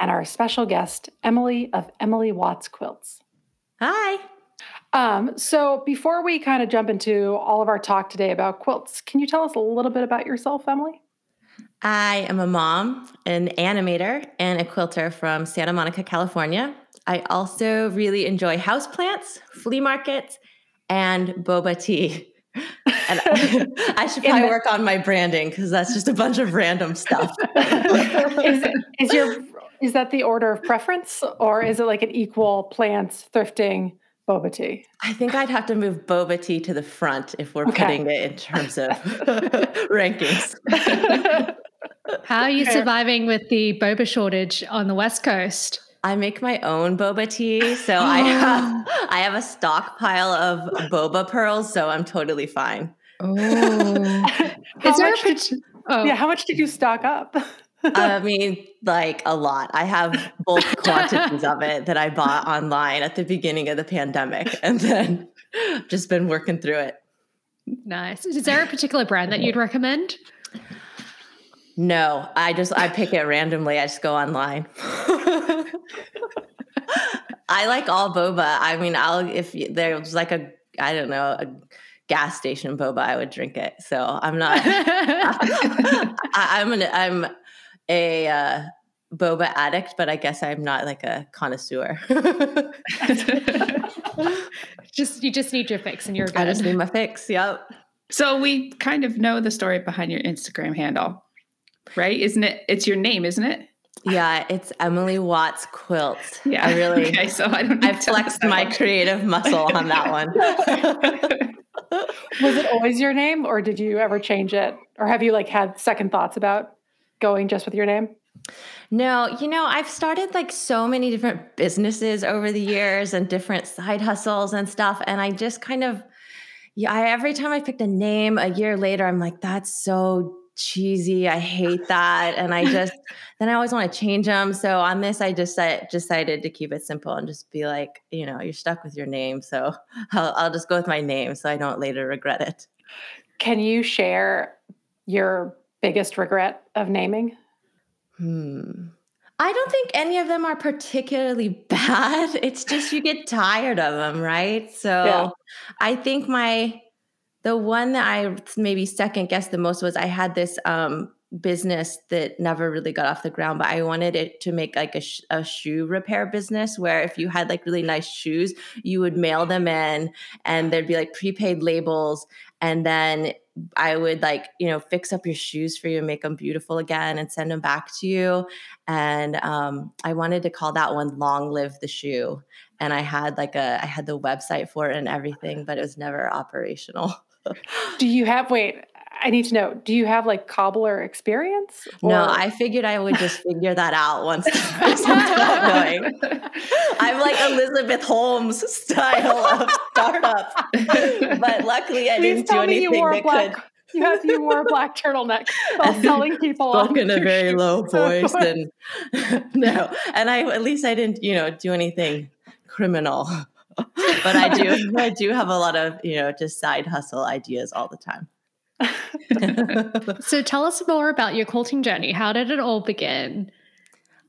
And our special guest, Emily of Emily Watts Quilts. Hi. Um, so, before we kind of jump into all of our talk today about quilts, can you tell us a little bit about yourself, Emily? I am a mom, an animator, and a quilter from Santa Monica, California. I also really enjoy houseplants, flea markets, and boba tea. And I should probably the- work on my branding because that's just a bunch of random stuff. is, is your is that the order of preference, or is it like an equal plants, thrifting, boba tea? I think I'd have to move boba tea to the front if we're Okay. putting it in terms of rankings. How are you surviving with the boba shortage on the West Coast? I make my own boba tea, so I have I have a stockpile of boba pearls, so I'm totally fine. Oh. How Is there a much did- oh, yeah, how much did you stock up? I mean, like a lot. I have bulk quantities of it that I bought online at the beginning of the pandemic, and then just been working through it. nice. Is there a particular brand that you'd recommend? No, I just I pick it randomly. I just go online. I like all boba. I mean, I'll if you- there like a I don't know a gas station boba, I would drink it. So I'm not. I, I'm an I'm a uh, boba addict, but I guess I'm not like a connoisseur. just you just need your fix and you're Good. I just need my fix. Yep. So we kind of know the story behind your Instagram handle, right? Isn't it? It's your name, isn't it? Yeah, it's Emily Watts quilt. Yeah. I really Okay, so I don't. I need to tell us flexed my one. creative muscle on that one. Was it always your name, or did you ever change it, or have you like had second thoughts about going just with your name? No, you know, I've started like so many different businesses over the years and different side hustles and stuff. And I just kind of, yeah, I, every time I picked a name a year later, I'm like, that's so cheesy. I hate that. And I just, then I always want to change them. So on this, I just uh, decided to keep it simple and just be like, you know, you're stuck with your name. So I'll, I'll just go with my name so I don't later regret it. Can you share your biggest regret of naming? Hmm. I don't think any of them are particularly bad. It's just you get tired of them, right? So Yeah. I think my the one that I maybe second guessed the most was I had this um business that never really got off the ground, but I wanted it to make like a, sh- a shoe repair business where if you had like really nice shoes, you would mail them in and there'd be like prepaid labels and then I would like, you know, fix up your shoes for you and make them beautiful again and send them back to you. And um, I wanted to call that one Long Live the Shoe. And I had like a, I had the website for it and everything, but it was never operational. Do you have? Wait, I need to know. Do you have like cobbler experience? No, I figured I would just figure that out once the going. I'm like Elizabeth Holmes style of startup. But luckily I Please didn't do anything wore that black. could You have you wore a black turtleneck while selling people spoke in a very low voice and no and i at least i didn't you know do anything criminal but i do i do have a lot of you know just side hustle ideas all the time So tell us more about your quilting journey. How did it all begin?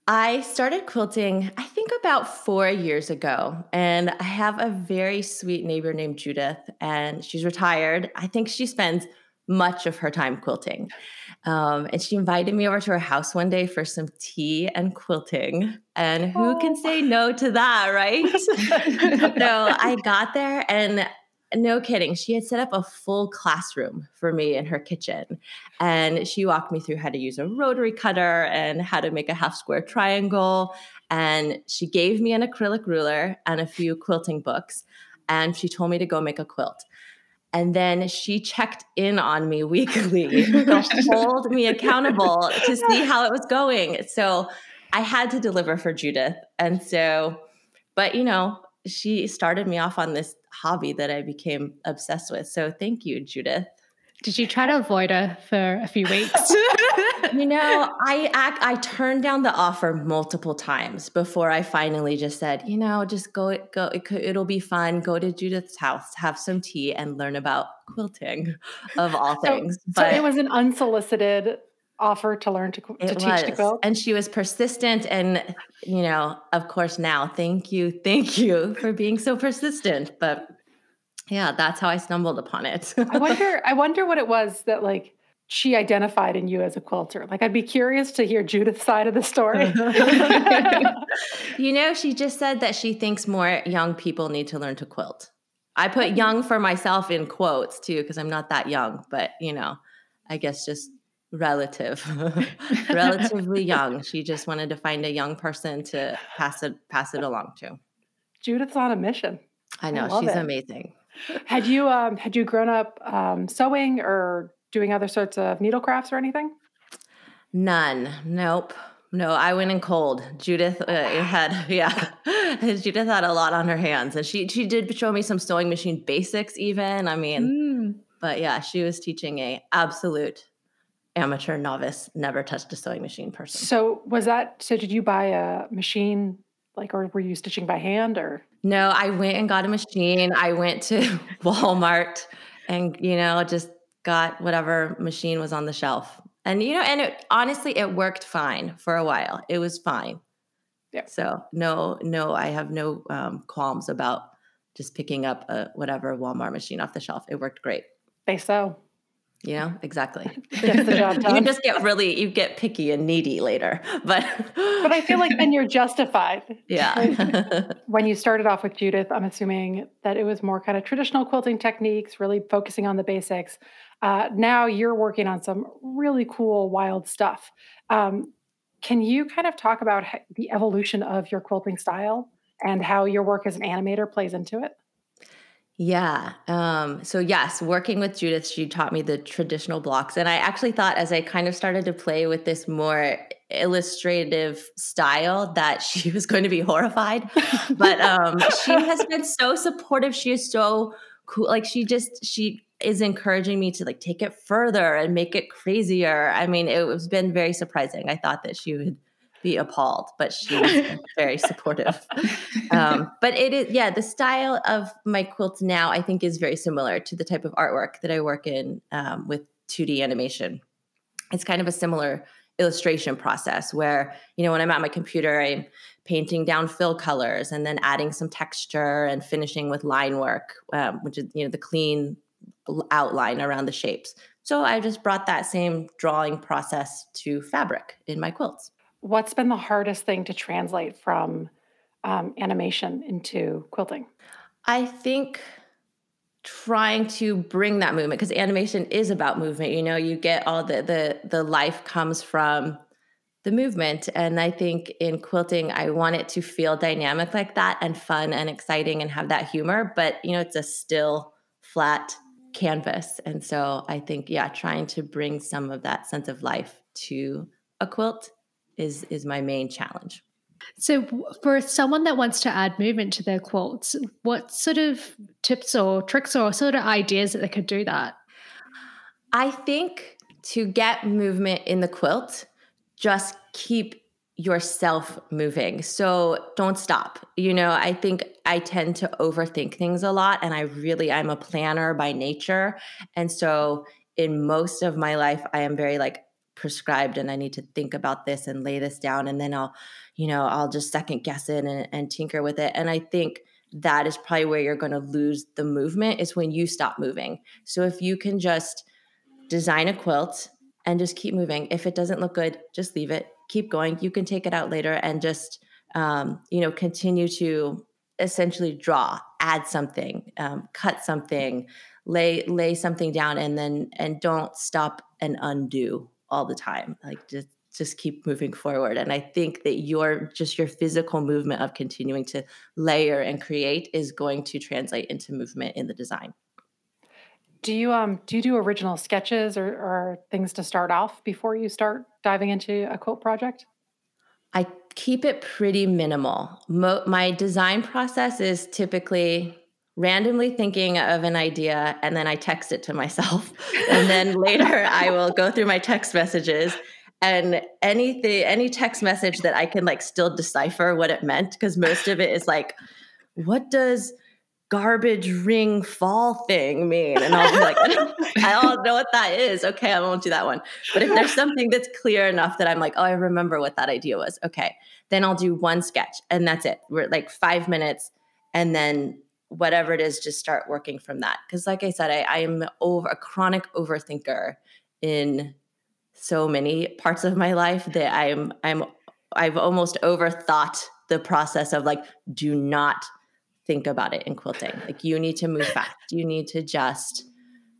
I started quilting, I think about four years ago. And I have a very sweet neighbor named Judith, and she's retired. I think she spends much of her time quilting. Um, and she invited me over to her house one day for some tea and quilting. And who can Oh. say no to that, right? so I got there and no kidding, she had set up a full classroom for me in her kitchen. And she walked me through how to use a rotary cutter and how to make a half square triangle. And she gave me an acrylic ruler and a few quilting books. And she told me to go make a quilt. And then she checked in on me weekly to hold me accountable to see how it was going. So I had to deliver for Judith. And so, but you know, she started me off on this hobby that I became obsessed with. So thank you, Judith. Did you try to avoid her for a few weeks? you know, I act, I turned down the offer multiple times before I finally just said, you know, just go go it could, it'll be fun. Go to Judith's house, have some tea and learn about quilting of all things. So, but so it was an unsolicited offer to learn to, to teach was. to quilt and she was persistent and you know of course now thank you thank you for being so persistent but yeah that's how i stumbled upon it i wonder i wonder what it was that like she identified in you as a quilter. Like i'd be curious to hear judith's side of the story. You know she just said that she thinks more young people need to learn to quilt. I put young for myself in quotes too because i'm not that young but you know i guess just relative. Relatively young. She just wanted to find a young person to pass it pass it along to. Judith's on a mission. I know I she's it. amazing. Had you um had you grown up um sewing or doing other sorts of needle crafts or anything none nope no, I went in cold. Judith uh, had, yeah, Judith had a lot on her hands, and she she did show me some sewing machine basics. Even, I mean, mm. but yeah, she was teaching a absolute amateur novice, never touched a sewing machine person. So was that so did you buy a machine like or were you stitching by hand or No, I went and got a machine. I went to Walmart and you know, just got whatever machine was on the shelf. And you know, and it honestly it worked fine for a while. It was fine. Yeah. So no, no, I have no um, qualms about just picking up a whatever Walmart machine off the shelf. It worked great. They. You know, exactly. you just get really you get picky and needy later. But but I feel like then you're justified. Yeah. when you started off with Judith, I'm assuming that it was more kind of traditional quilting techniques, really focusing on the basics. Uh, now you're working on some really cool, wild stuff. Um, can you kind of talk about the evolution of your quilting style and how your work as an animator plays into it? Yeah. Um, so yes, working with Judith, she taught me the traditional blocks. And I actually thought as I kind of started to play with this more illustrative style that she was going to be horrified. but um, she has been so supportive. She is so cool. Like she just she is encouraging me to like take it further and make it crazier. I mean, it was been very surprising. I thought that she would be appalled, but she's very supportive. Um, but it is, yeah, the style of my quilts now, I think, is very similar to the type of artwork that I work in um, with 2D animation. It's kind of a similar illustration process where, you know, when I'm at my computer, I'm painting down fill colors and then adding some texture and finishing with line work, um, which is, you know, the clean outline around the shapes. So I just brought that same drawing process to fabric in my quilts what's been the hardest thing to translate from um, animation into quilting? I think trying to bring that movement because animation is about movement you know you get all the the the life comes from the movement and i think in quilting i want it to feel dynamic like that and fun and exciting and have that humor but you know it's a still flat canvas and so i think yeah trying to bring some of that sense of life to a quilt is is my main challenge. So, for someone that wants to add movement to their quilts, what sort of tips or tricks or sort of ideas that they could do that? I think to get movement in the quilt, just keep yourself moving. So don't stop. You know, I think I tend to overthink things a lot and I really I'm a planner by nature. And so in most of my life I am very like prescribed and I need to think about this and lay this down and then I'll, you know, I'll just second guess it and, and tinker with it. And I think that is probably where you're going to lose the movement is when you stop moving. So if you can just design a quilt and just keep moving. If it doesn't look good, just leave it. Keep going. You can take it out later and just um, you know continue to essentially draw, add something, um, cut something, lay lay something down, and then and don't stop and undo all the time. Like just just keep moving forward. And I think that your just your physical movement of continuing to layer and create is going to translate into movement in the design. Do you um do you do original sketches or, or things to start off before you start diving into a quilt project? I keep it pretty minimal. Mo- my design process is typically randomly thinking of an idea and then I text it to myself. and then later I will go through my text messages and anything any text message that I can like still decipher what it meant because most of it is like what does garbage ring fall thing mean? And I'll be like, I don't know what that is. Okay, I won't do that one. But if there's something that's clear enough that I'm like, oh, I remember what that idea was. Okay, then I'll do one sketch and that's it. We're like five minutes. And then whatever it is, just start working from that. Because, like I said, I, I am over a chronic overthinker in so many parts of my life that I'm I'm I've almost overthought the process of like do not think about it in quilting. Like you need to move fast. You need to just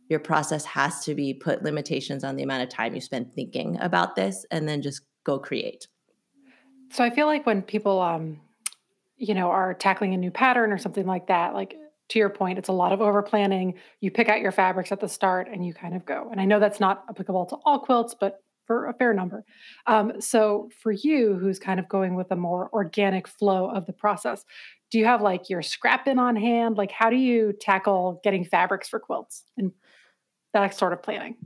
your process has to be put limitations on the amount of time you spend thinking about this and then just go create. So I feel like when people um you know are tackling a new pattern or something like that, like to your point, it's a lot of over planning. You pick out your fabrics at the start and you kind of go. And I know that's not applicable to all quilts, but for a fair number. Um, so for you, who's kind of going with a more organic flow of the process, do you have like your scrap bin on hand? Like, how do you tackle getting fabrics for quilts and that sort of planning?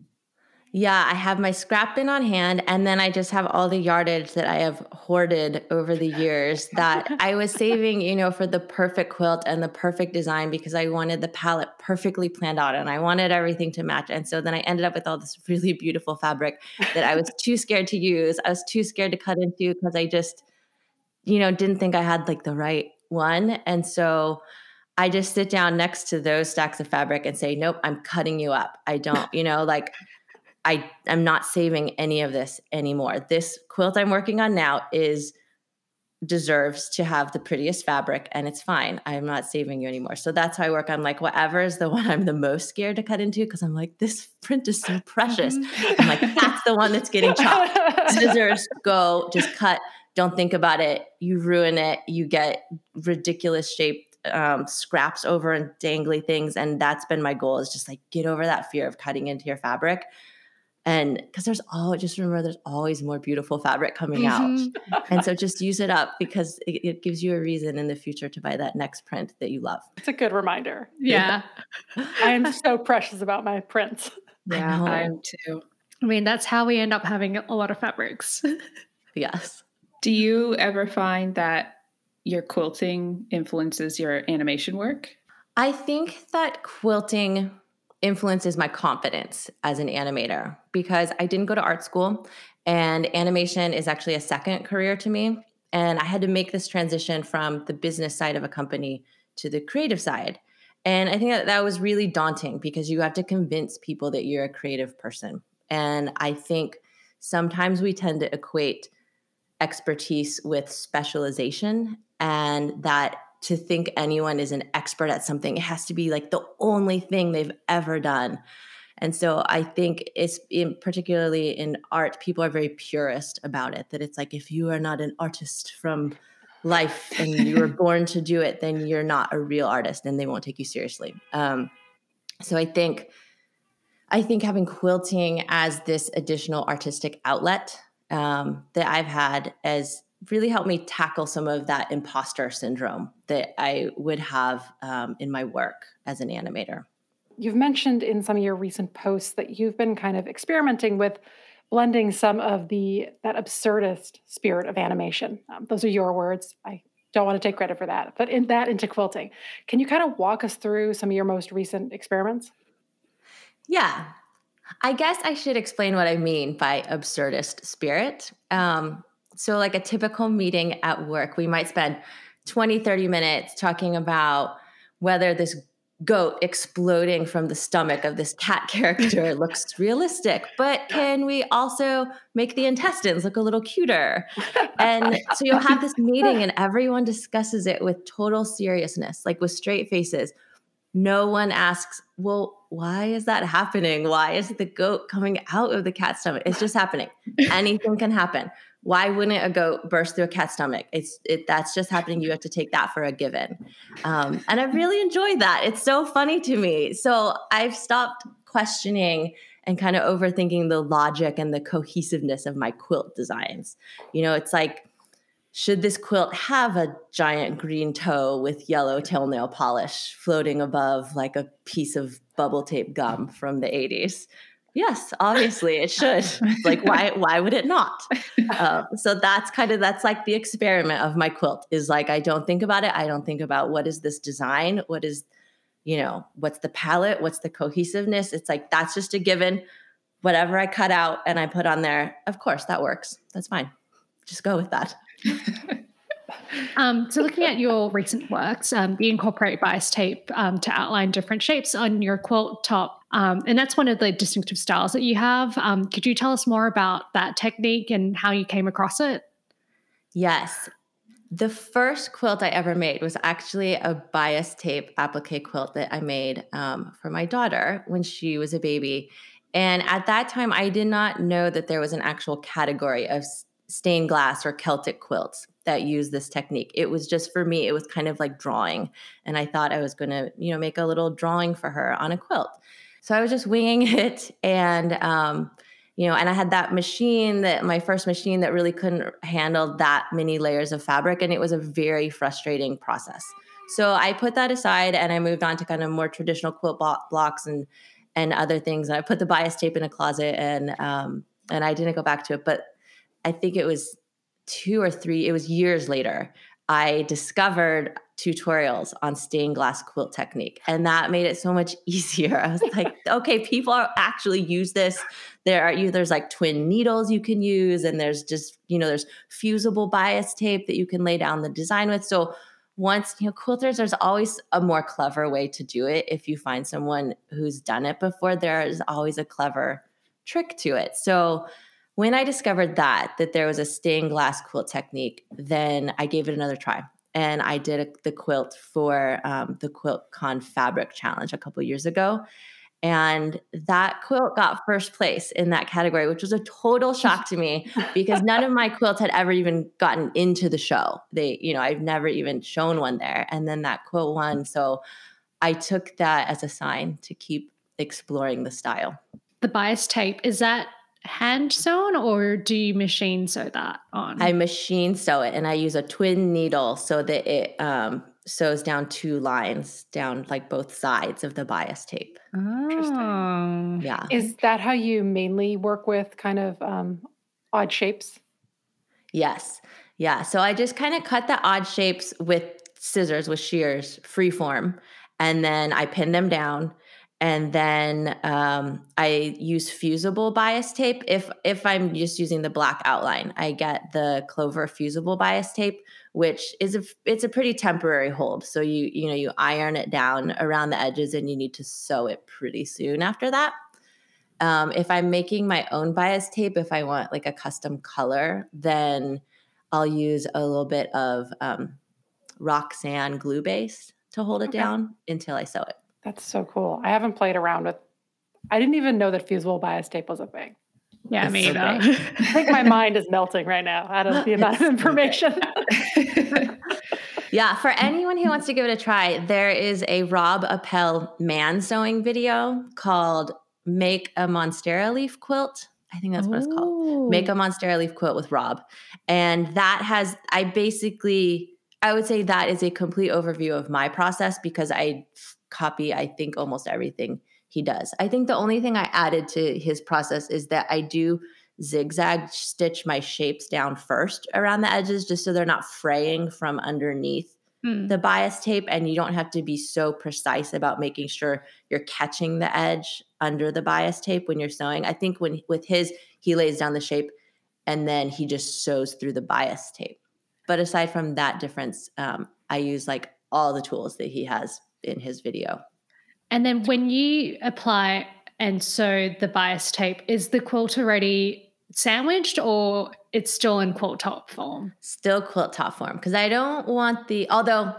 Yeah, I have my scrap bin on hand, and then I just have all the yardage that I have hoarded over the years that I was saving, you know, for the perfect quilt and the perfect design because I wanted the palette perfectly planned out and I wanted everything to match. And so then I ended up with all this really beautiful fabric that I was too scared to use. I was too scared to cut into because I just, you know, didn't think I had like the right one. And so I just sit down next to those stacks of fabric and say, nope, I'm cutting you up. I don't, you know, like I am not saving any of this anymore. This quilt I'm working on now is deserves to have the prettiest fabric and it's fine. I'm not saving you anymore. So that's how I work. I'm like, whatever is the one I'm the most scared to cut into because I'm like, this print is so precious. Mm-hmm. I'm like, that's the one that's getting chopped. Deserves go, just cut. Don't think about it. You ruin it. You get ridiculous shaped um, scraps over and dangly things. And that's been my goal is just like get over that fear of cutting into your fabric. And because there's all just remember there's always more beautiful fabric coming mm-hmm. out and so just use it up because it, it, gives you a reason in the future to buy that next print that you love. It's a good reminder. Yeah, i am so precious about my prints. Yeah. i am too. I mean that's how we end up having a lot of fabrics. Yes do you ever find that your quilting influences your animation work i think that quilting influences my confidence as an animator because I didn't go to art school and animation is actually a second career to me. And I had to make this transition from the business side of a company to the creative side. And I think that that was really daunting because you have to convince people that you're a creative person. And I think sometimes we tend to equate expertise with specialization and that to think anyone is an expert at something. It has to be like the only thing they've ever done. And so I think it's in, particularly in art, people are very purist about it. That it's like if you are not an artist from life and you were born to do it, then you're not a real artist, and they won't take you seriously. Um, so I think, I think having quilting as this additional artistic outlet um, that I've had has really helped me tackle some of that imposter syndrome that I would have um, in my work as an animator. You've mentioned in some of your recent posts that you've been kind of experimenting with blending some of the that absurdist spirit of animation. Um, those are your words. I don't want to take credit for that, but in that into quilting. Can you kind of walk us through some of your most recent experiments? Yeah. I guess I should explain what I mean by absurdist spirit. Um, so, like a typical meeting at work, we might spend 20, 30 minutes talking about whether this goat exploding from the stomach of this cat character looks realistic, but can we also make the intestines look a little cuter? And so you'll have this meeting and everyone discusses it with total seriousness, like with straight faces. No one asks, well, why is that happening? Why is the goat coming out of the cat's stomach? It's just happening. Anything can happen why wouldn't a goat burst through a cat's stomach? It's it, that's just happening. You have to take that for a given. Um, and I really enjoyed that. It's so funny to me. So I've stopped questioning and kind of overthinking the logic and the cohesiveness of my quilt designs. You know, it's like should this quilt have a giant green toe with yellow tail nail polish floating above like a piece of bubble tape gum from the 80s? Yes, obviously it should. like why why would it not? Um, so that's kind of that's like the experiment of my quilt is like I don't think about it. I don't think about what is this design, what is you know what's the palette, what's the cohesiveness. It's like that's just a given. Whatever I cut out and I put on there, of course that works. That's fine. Just go with that. Um, so, looking at your recent works, um, you incorporate bias tape um, to outline different shapes on your quilt top, um, and that's one of the distinctive styles that you have. Um, could you tell us more about that technique and how you came across it? Yes. The first quilt I ever made was actually a bias tape applique quilt that I made um, for my daughter when she was a baby. And at that time, I did not know that there was an actual category of stained glass or Celtic quilts that use this technique. It was just for me, it was kind of like drawing. And I thought I was going to, you know, make a little drawing for her on a quilt. So I was just winging it. And, um, you know, and I had that machine that my first machine that really couldn't handle that many layers of fabric. And it was a very frustrating process. So I put that aside and I moved on to kind of more traditional quilt blocks and and other things. And I put the bias tape in a closet and um, and I didn't go back to it. But I think it was two or three, it was years later, I discovered tutorials on stained glass quilt technique. And that made it so much easier. I was like, okay, people are actually use this. There are you there's like twin needles you can use, and there's just, you know, there's fusible bias tape that you can lay down the design with. So once, you know, quilters, there's always a more clever way to do it. If you find someone who's done it before, there is always a clever trick to it. So when I discovered that that there was a stained glass quilt technique, then I gave it another try, and I did a, the quilt for um, the QuiltCon Fabric Challenge a couple years ago, and that quilt got first place in that category, which was a total shock to me because none of my quilts had ever even gotten into the show. They, you know, I've never even shown one there, and then that quilt won. So I took that as a sign to keep exploring the style. The bias tape is that hand sewn or do you machine sew that on? I machine sew it and I use a twin needle so that it um, sews down two lines down like both sides of the bias tape. Oh. Yeah. Is that how you mainly work with kind of um, odd shapes? Yes. Yeah. So I just kind of cut the odd shapes with scissors with shears, free form, and then I pin them down and then um, I use fusible bias tape. If if I'm just using the black outline, I get the Clover fusible bias tape, which is a it's a pretty temporary hold. So you you know you iron it down around the edges, and you need to sew it pretty soon after that. Um, if I'm making my own bias tape, if I want like a custom color, then I'll use a little bit of um, Roxanne Glue-Baste to hold it okay. down until I sew it. That's so cool. I haven't played around with. I didn't even know that fusible bias tape was a thing. Yeah, me either. I think my mind is melting right now out of the amount of information. yeah, for anyone who wants to give it a try, there is a Rob Appell man sewing video called "Make a Monstera Leaf Quilt." I think that's what it's called. Make a Monstera Leaf Quilt with Rob, and that has I basically I would say that is a complete overview of my process because I copy, I think, almost everything he does. I think the only thing I added to his process is that I do zigzag stitch my shapes down first around the edges just so they're not fraying from underneath hmm. the bias tape and you don't have to be so precise about making sure you're catching the edge under the bias tape when you're sewing. I think when with his he lays down the shape and then he just sews through the bias tape. But aside from that difference, um, I use like all the tools that he has in his video. And then when you apply and sew the bias tape, is the quilt already sandwiched or it's still in quilt top form? Still quilt top form because I don't want the although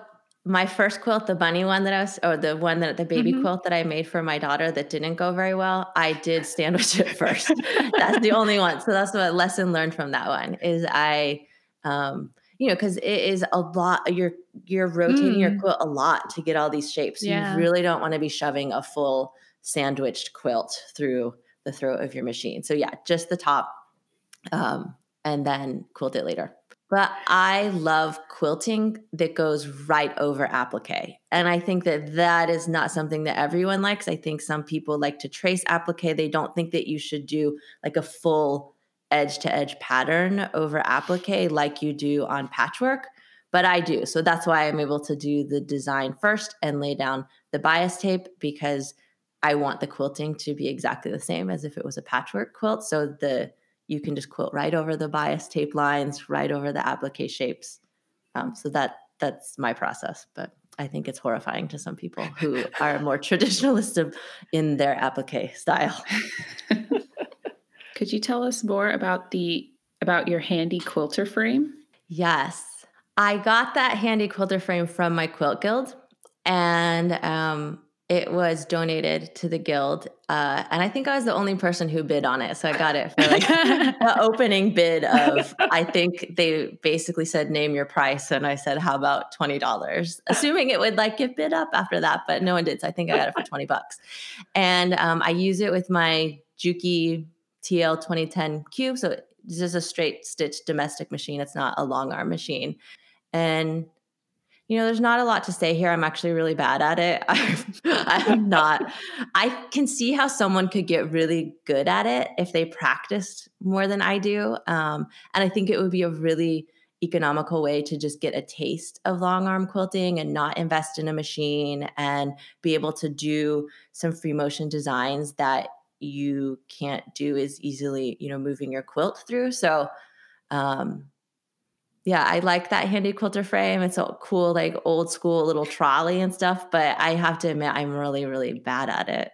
my first quilt, the bunny one that I was, or the one that the baby mm-hmm. quilt that I made for my daughter that didn't go very well, I did sandwich it first. that's the only one. So that's what lesson learned from that one is I, um, you know, because it is a lot. You're you're rotating mm. your quilt a lot to get all these shapes. Yeah. You really don't want to be shoving a full sandwiched quilt through the throat of your machine. So yeah, just the top, um, and then quilt it later. But I love quilting that goes right over applique. And I think that that is not something that everyone likes. I think some people like to trace applique. They don't think that you should do like a full edge to edge pattern over applique like you do on patchwork. But I do. So that's why I'm able to do the design first and lay down the bias tape because I want the quilting to be exactly the same as if it was a patchwork quilt. So the you can just quilt right over the bias tape lines, right over the applique shapes. Um, so that that's my process, but I think it's horrifying to some people who are more traditionalist in their applique style. Could you tell us more about the about your handy quilter frame? Yes, I got that handy quilter frame from my quilt guild, and um, it was donated to the guild uh, and i think i was the only person who bid on it so i got it for like the opening bid of i think they basically said name your price and i said how about $20 assuming it would like get bid up after that but no one did so i think i got it for 20 bucks. And um, i use it with my juki TL-2010Q so it's just a straight stitch domestic machine it's not a long arm machine and you know, there's not a lot to say here. I'm actually really bad at it. I'm, not. I can see how someone could get really good at it if they practiced more than I do. Um, and I think it would be a really economical way to just get a taste of long arm quilting and not invest in a machine and be able to do some free motion designs that you can't do as easily, you know, moving your quilt through. So, um, yeah, I like that handy quilter frame. It's a cool, like old school little trolley and stuff. But I have to admit, I'm really, really bad at it.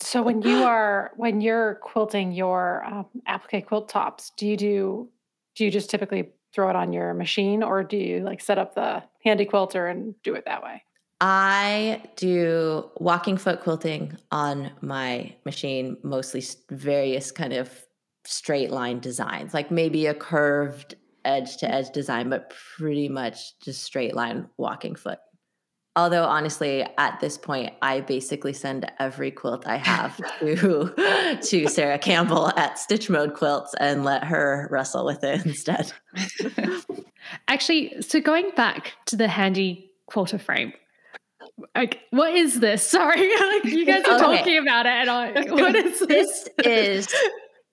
so when you are when you're quilting your um, applique quilt tops, do you do do you just typically throw it on your machine, or do you like set up the handy quilter and do it that way? I do walking foot quilting on my machine, mostly various kind of straight line designs, like maybe a curved edge to edge design, but pretty much just straight line walking foot. Although honestly, at this point, I basically send every quilt I have to to Sarah Campbell at Stitch Mode Quilts and let her wrestle with it instead. Actually, so going back to the handy quilter frame, like what is this? Sorry, like you guys are okay. talking about it, and I'm like, what is this? This is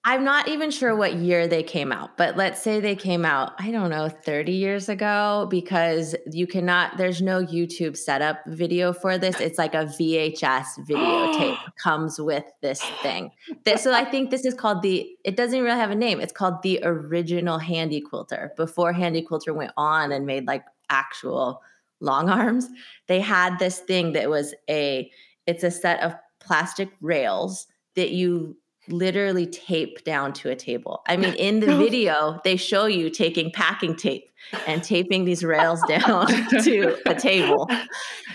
I'm not even sure what year they came out, but let's say they came out, I don't know, 30 years ago, because you cannot, there's no YouTube setup video for this. It's like a VHS videotape comes with this thing. This, so I think this is called the, it doesn't really have a name. It's called the original Handy Quilter. Before Handy Quilter went on and made like actual long arms, they had this thing that was a, it's a set of plastic rails that you literally tape down to a table. I mean, in the video, they show you taking packing tape and taping these rails down to a table.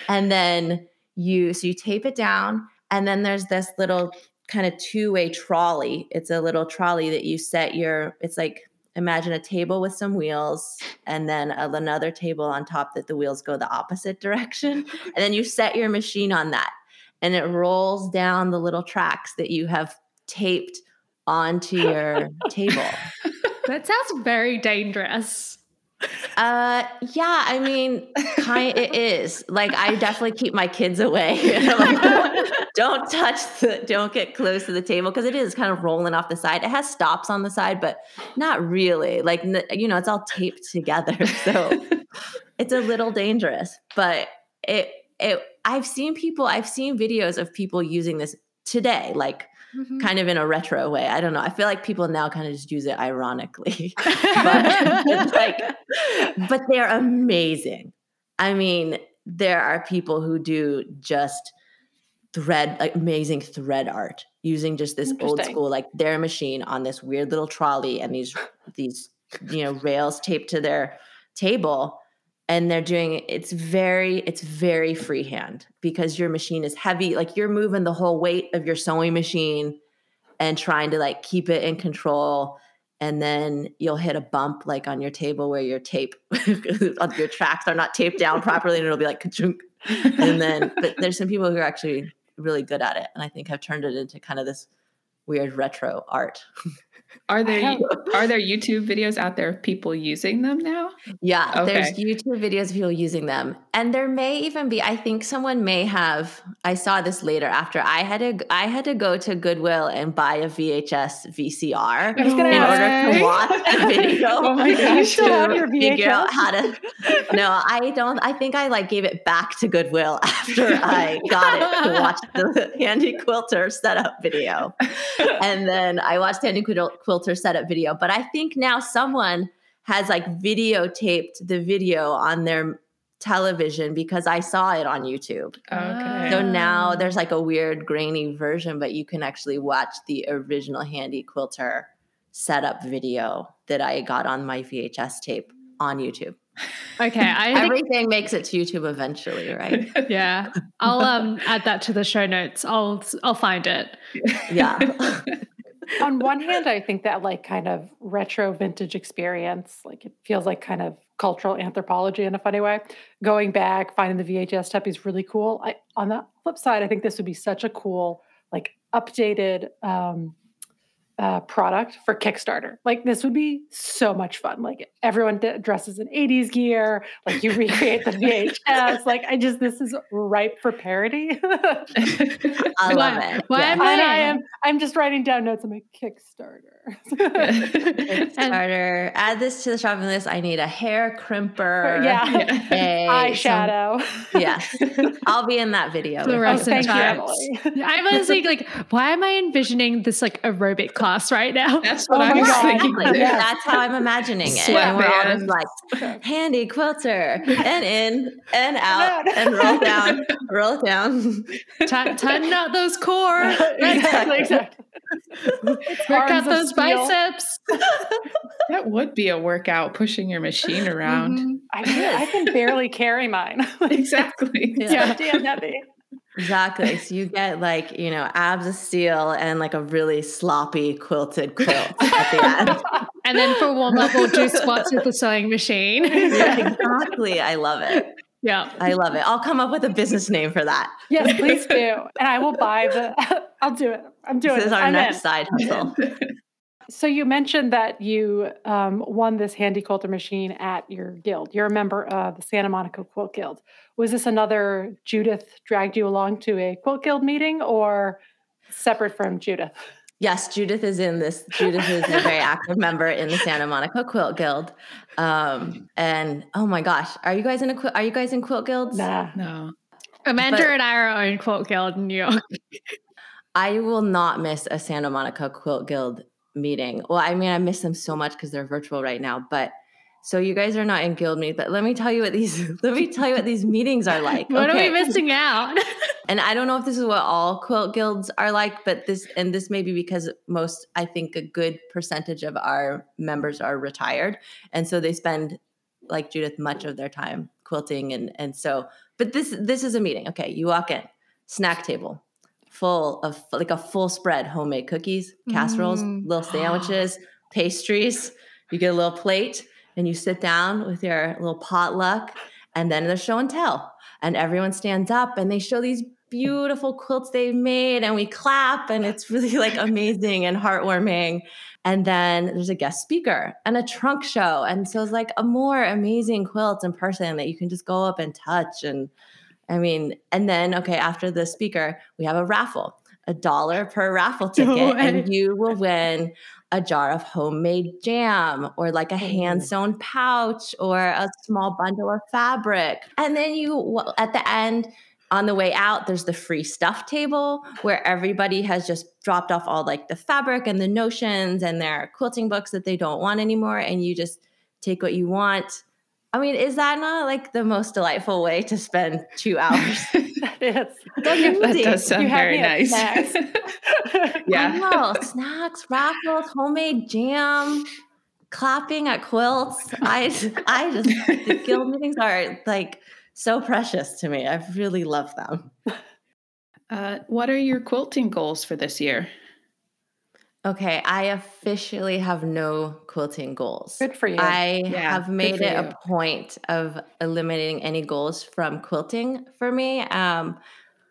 And then you, so you tape it down, and then there's this little kind of two way trolley. It's a little trolley that you set your, it's like, imagine a table with some wheels and then another table on top that the wheels go the opposite direction. And then you set your machine on that and it rolls down the little tracks that you have taped onto your table. That sounds very dangerous. Uh, yeah, I mean, kind it is. Like, I definitely keep my kids away. like, don't, don't touch the, don't get close to the table because it is kind of rolling off the side. It has stops on the side, but not really. Like, you know, it's all taped together, so it's a little dangerous. But it, it, I've seen people, I've seen videos of people using this today, like mm-hmm. kind of in a retro way. I don't know. I feel like people now kind of just use it ironically. but, like, but they're amazing. I mean, there are people who do just thread like amazing thread art using just this old school like their machine on this weird little trolley and these these you know rails taped to their table and they're doing it's very it's very freehand because your machine is heavy like you're moving the whole weight of your sewing machine and trying to like keep it in control and then you'll hit a bump like on your table where your tape your tracks are not taped down properly and it'll be like ka-chunk. and then but there's some people who are actually really good at it and i think have turned it into kind of this weird retro art Are there are there YouTube videos out there of people using them now? Yeah, Okay. there's YouTube videos of people using them, and there may even be. I think someone may have. I saw this later after I had to. I had to go to Goodwill and buy a VHS VCR I was gonna in order to watch the video. Oh my Do you have your to figure out how to. No, I don't. I think I like gave it back to Goodwill after I got it to watch the Handy Quilter setup video, and then I watched Handy Quil- Quilter setup video. But I think now someone has like videotaped the video on their television because I saw it on YouTube. Okay. So now Ah. there's like a weird grainy version, but you can actually watch the original Handy Quilter setup video that I got on my VHS tape on YouTube. Okay, I think, Everything makes it to YouTube eventually, right? yeah, I'll um add that to the show notes. I'll I'll find it. Yeah. on one hand, I think that like kind of retro vintage experience, like it feels like kind of cultural anthropology in a funny way. Going back, finding the VHS tape is really cool. I, on the flip side, I think this would be such a cool, like updated um, uh, product for Kickstarter. Like this would be so much fun. Like everyone d- dresses in 80s gear, like you recreate the VHS. Like I just, this is ripe for parody. I love it. Why yeah. am and I- I am I'm just writing down notes on my Kickstarter. Kickstarter. Add this to the shopping list. I need a hair crimper. yeah. a- some- Eyeshadow. yes. I'll be in that video. The rest Fluorescent Oh, thank you. Emily. I was thinking, like, why am I envisioning this like aerobic class right now? That's what Oh I my was God. thinking. Exactly. Yeah. That's how I'm imagining it. And we're all just like handy quilter and in and out out. and roll down, roll down. Ti- tighten out those core. exactly, exactly. Work out those biceps. That would be a workout pushing your machine around. Mhm. I, can, I can barely carry mine. Exactly. Yeah. Damn heavy. Exactly. So you get like, you know, abs of steel and like a really sloppy quilted quilt at the end. And then for warm up, we'll do squats with the sewing machine. Yeah, exactly. I love it. yeah. I love it. I'll come up with a business name for that. Yes, please do. And I will buy the I'll do it. I'm doing This it. is our I'm next in. side hustle. So you mentioned that you um, won this handy quilter machine at your guild. You're a member of the Santa Monica Quilt Guild. Was this another Judith dragged you along to a quilt guild meeting or separate from Judith? Yes, Judith is in this. Judith is a very active member in the Santa Monica Quilt Guild. Um, and oh my gosh, are you guys in a quilt? Are you guys in quilt guilds? Nah. No. Amanda But- and I are in own quilt guild in New York. I will not miss a Santa Monica Quilt Guild meeting. Well, I mean, I miss them so much because they're virtual right now. But so you guys are not in guild meet, but let me tell you what these let me tell you what these meetings are like. What okay? are we missing out? and I don't know if this is what all quilt guilds are like, but this and this may be because most I think a good percentage of our members are retired, and so they spend like Judith much of their time quilting and and so. But this this is a meeting. Okay, you walk in, snack table, full of like a full spread homemade cookies, casseroles, Mm. little sandwiches, pastries. You get a little plate and you sit down with your little potluck, and then the show and tell. And everyone stands up and they show these beautiful quilts they've made and we clap and it's really like amazing and heartwarming. And then there's a guest speaker and a trunk show. And so it's like a more amazing quilt in person that you can just go up and touch. And i mean and then okay after the speaker we have a raffle a dollar per raffle ticket way. and you will win a jar of homemade jam or like a hand mm-hmm. sewn pouch or a small bundle of fabric. And then you, at the end, on the way out, there's the free stuff table where everybody has just dropped off all like the fabric and the notions and their quilting books that they don't want anymore. And you just take what you want. I mean, is that not like the most delightful way to spend two hours? That is. that does sound You very nice. snacks. I yeah. know, snacks, raffles, homemade jam, clapping at quilts. I, I just, the guild meetings are like so precious to me. I really love them. Uh, what are your quilting goals for this year? Okay, I officially have no quilting goals. Good for you. I Yeah, have made it you. a point of eliminating any goals from quilting for me. Um,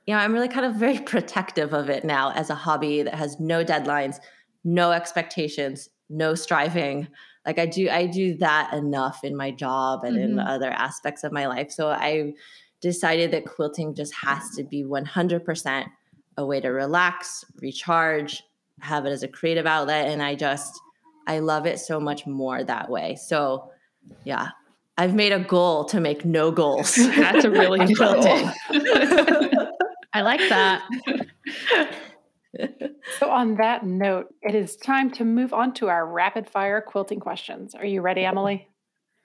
you know, I'm really kind of very protective of it now as a hobby that has no deadlines, no expectations, no striving. Like I do, I do that enough in my job and in Mhm. other aspects of my life. So I decided that quilting just has to be 100% a way to relax, recharge, have it as a creative outlet. And I just, I love it so much more that way. So yeah, I've made a goal to make no goals. That's a really on good goal. quilting. I like that. So, on that note, it is time to move on to our rapid fire quilting questions. Are you ready, Emily?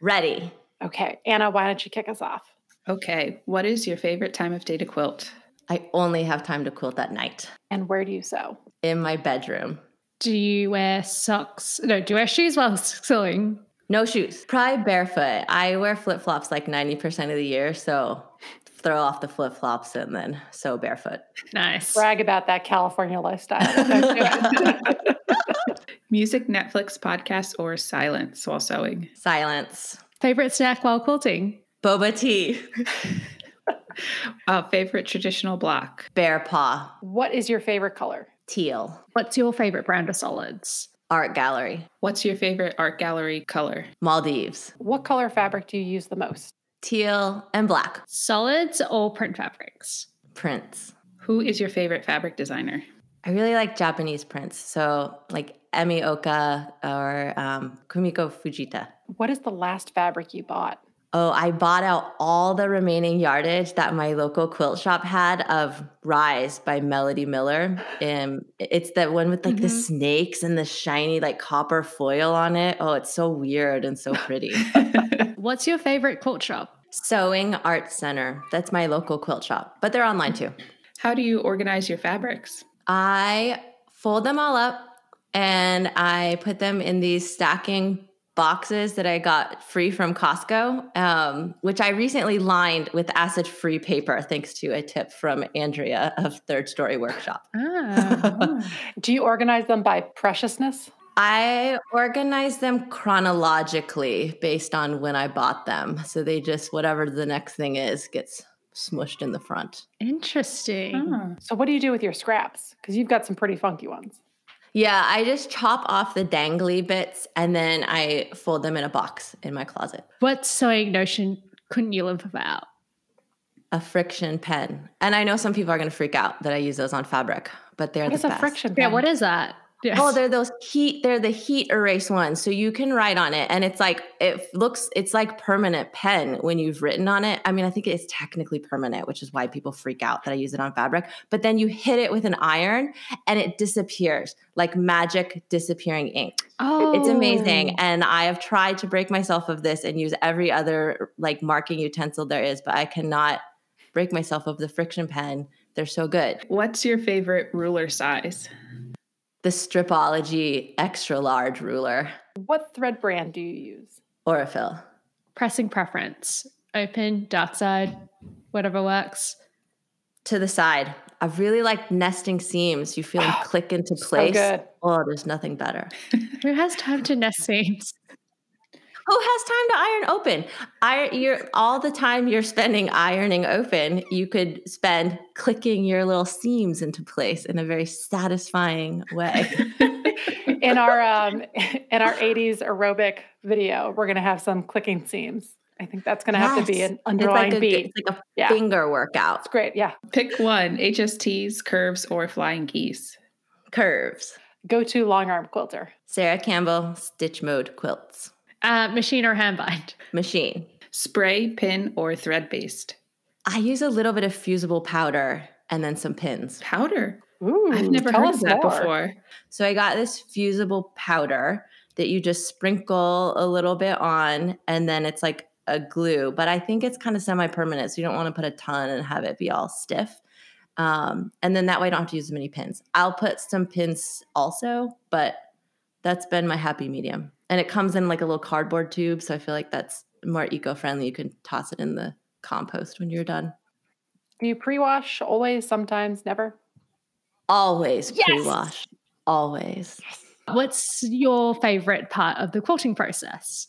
Ready. Okay. Anna, why don't you kick us off? Okay, what is your favorite time of day to quilt? I only have time to quilt at night And where do you sew? in my bedroom. Do you wear socks? No, do you wear shoes while sewing? No shoes. Probably barefoot. I wear flip flops like 90% of the year. So throw off the flip flops and then sew barefoot. Nice. Brag about that California lifestyle. Don't do it. Music, Netflix, podcast, or silence while sewing? Silence. Favorite snack while quilting? Boba tea. Uh, favorite traditional block? Bear paw. what is your favorite color? Teal. What's your favorite brand of solids? Art gallery. What's your favorite art gallery color? Maldives. What color fabric do you use the most? Teal and black. Solids or print fabrics? Prints. Who is your favorite fabric designer? I really like Japanese prints. So like Emi Oka or um, Kumiko Fujita. What is the last fabric you bought? Oh, I bought out all the remaining yardage that my local quilt shop had of Rise by Melody Miller. Um, it's that one with like the Mhm. snakes and the shiny like copper foil on it. Oh, it's so weird and so pretty. What's your favorite quilt shop? Sewing Art Center. That's my local quilt shop, but they're online too. How do you organize your fabrics? I fold them all up and I put them in these stacking boxes that I got free from Costco, um, which I recently lined with acid free paper, thanks to a tip from Andrea of Third Story Workshop. Ah, Do you organize them by preciousness? I organize them chronologically based on when I bought them. So they just, whatever the next thing is, gets smushed in the front. interesting. Oh. So, what do you do with your scraps? Because you've got some pretty funky ones. Yeah, I just chop off the dangly bits and then I fold them in a box in my closet. What sewing notion couldn't you live without? A friction pen. And I know some people are going to freak out that I use those on fabric, but they're What the is a friction pen? Yeah, what is that? Yes. Oh, they're those heat, they're the heat erase ones. So you can write on it and it's like, it looks, it's like permanent pen when you've written on it. I mean, I think it's technically permanent, which is why people freak out that I use it on fabric. But then you hit it with an iron and it disappears like magic disappearing ink. oh, It's amazing. Oh. And I have tried to break myself of this and use every other like marking utensil there is, but I cannot break myself of the friction pen. They're so good. What's your favorite ruler size? The Stripology extra large ruler, What thread brand do you use? Aurifil. Pressing preference. Open, dark side, whatever works. To the side. I really like nesting seams. You feel them click into So place. good. Oh, there's nothing better. Who has time to nest seams? Who has time to iron open? I, you're all the time you're spending ironing open, you could spend clicking your little seams into place in a very satisfying way. In our um, in our '80s aerobic video, we're gonna have some clicking seams. I think that's gonna have to be Yes. an it's underlying like a, beat. it's like a Yeah. finger workout. It's great. Yeah. Pick one HSTs, curves, or flying geese. Curves. Go to long arm quilter. Sarah Campbell stitch mode quilts. Uh, machine or hand bind? Machine. Spray, pin, or thread based. I use a little bit of fusible powder and then some pins. Powder. Ooh, I've never heard of that more. before. So I got this fusible powder that you just sprinkle a little bit on, and then it's like a glue. But I think it's kind of semi-permanent, so you don't want to put a ton and have it be all stiff. Um, and then that way I don't have to use as many pins. I'll put some pins also, but that's been my happy medium. And it comes in like a little cardboard tube, so I feel like that's more eco-friendly. You can toss it in the compost when you're done. Do you pre-wash always? Sometimes, never. Always Yes! pre-wash. Always. What's your favorite part of the quilting process?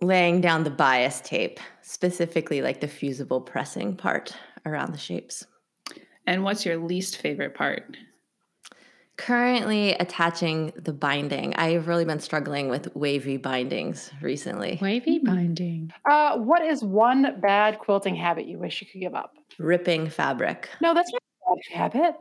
laying down the bias tape, specifically like the fusible pressing part around the shapes. And what's your least favorite part? Currently attaching the binding. I've really been struggling with wavy bindings recently. Wavy binding. Uh, what is one bad quilting habit you wish you could give up? Ripping fabric. No, that's not a bad habit.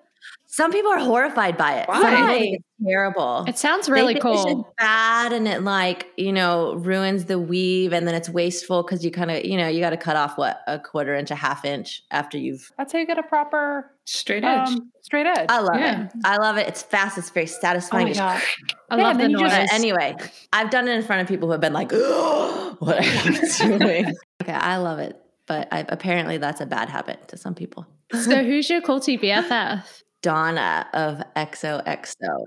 Some people are horrified by it. Some Why? people think it's terrible. It sounds They really think it's just cool. bad and it like, you know, ruins the weave and then it's wasteful because you kind of, you know, you got to cut off what a quarter inch, a half inch after you've. That's how you get a proper Straight edge. um, straight edge. I love Yeah. it. I love it. It's fast. It's very oh satisfying. my god! I Yeah, love and the noise. just- anyway, I've done it in front of people who have been like, "What are you doing?" okay, I love it, but I, apparently that's a bad habit to some people. so who's your quilty BFF? Donna of XOXO.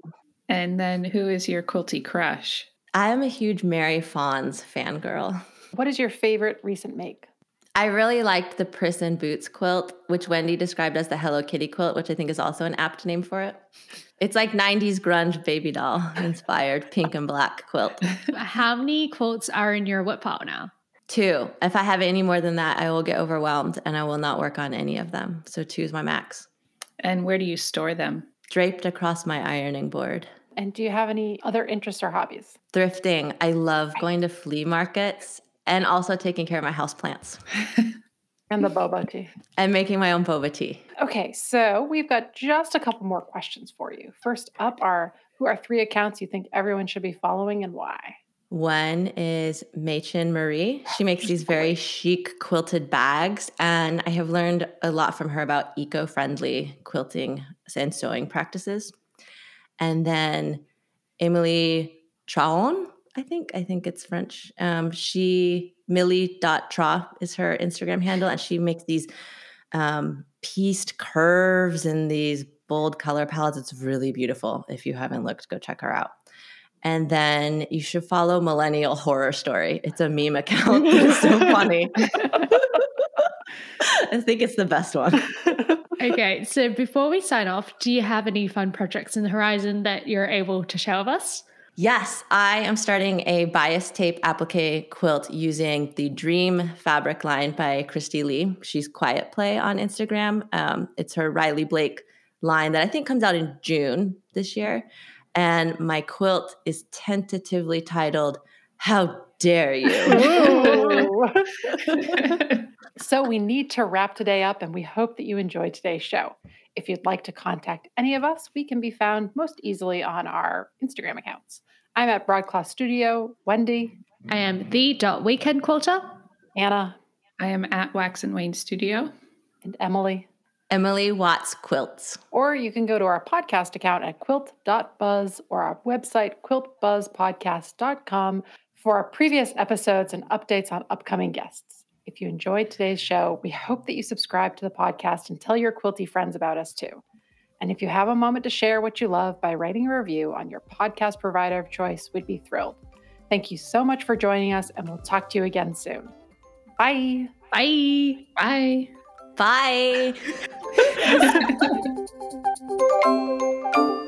and then who is your quilty crush? I am a huge Mary Fons fangirl. What is your favorite recent make? I really liked the Prison Boots quilt, which Wendy described as the Hello Kitty quilt, which I think is also an apt name for it. It's like 90s grunge baby doll inspired pink and black quilt. How many quilts are in your WIP pile now? Two. If I have any more than that, I will get overwhelmed and I will not work on any of them. So two is my max. And where do you store them? Draped across my ironing board. And do you have any other interests or hobbies? Thrifting. I love going to flea markets and also taking care of my house plants And the boba tea. and making my own boba tea. Okay, so we've got just a couple more questions for you. First up are who are three accounts you think everyone should be following and why? One is Machen Marie. She makes these very chic quilted bags, and I have learned a lot from her about eco friendly quilting and sewing practices. And then Emily Traon, I think, I think it's French. Um, she, Millie.tra is her Instagram handle, and she makes these um, pieced curves and these bold color palettes. It's really beautiful. If you haven't looked, go check her out. And then you should follow Millennial Horror Story. It's a meme account. It's so funny. I think it's the best one. Okay, so before we sign off, do you have any fun projects in the horizon that you're able to share with us? Yes, I am starting a bias tape applique quilt using the Dream fabric line by Kristy Lea. She's Quiet Play on Instagram. Um, it's her Riley Blake line that I think comes out in June this year. And my quilt is tentatively titled, How Dare You? So we need to wrap today up, and we hope that you enjoyed today's show. If you'd like to contact any of us, we can be found most easily on our Instagram accounts. I'm at Broadcloth Studio. Wendy, I am the dot weekend quilter. Anna, I am at Wax and Wayne Studio. and Emily. Emily Watts Quilts. Or you can go to our podcast account at quilt.buzz or our website, quiltbuzzpodcast.com, for our previous episodes and updates on upcoming guests. If you enjoyed today's show, we hope that you subscribe to the podcast and tell your quilty friends about us too. And if you have a moment to share what you love by writing a review on your podcast provider of choice, we'd be thrilled. Thank you so much for joining us, and we'll talk to you again soon. Bye. Bye. Bye. Bye.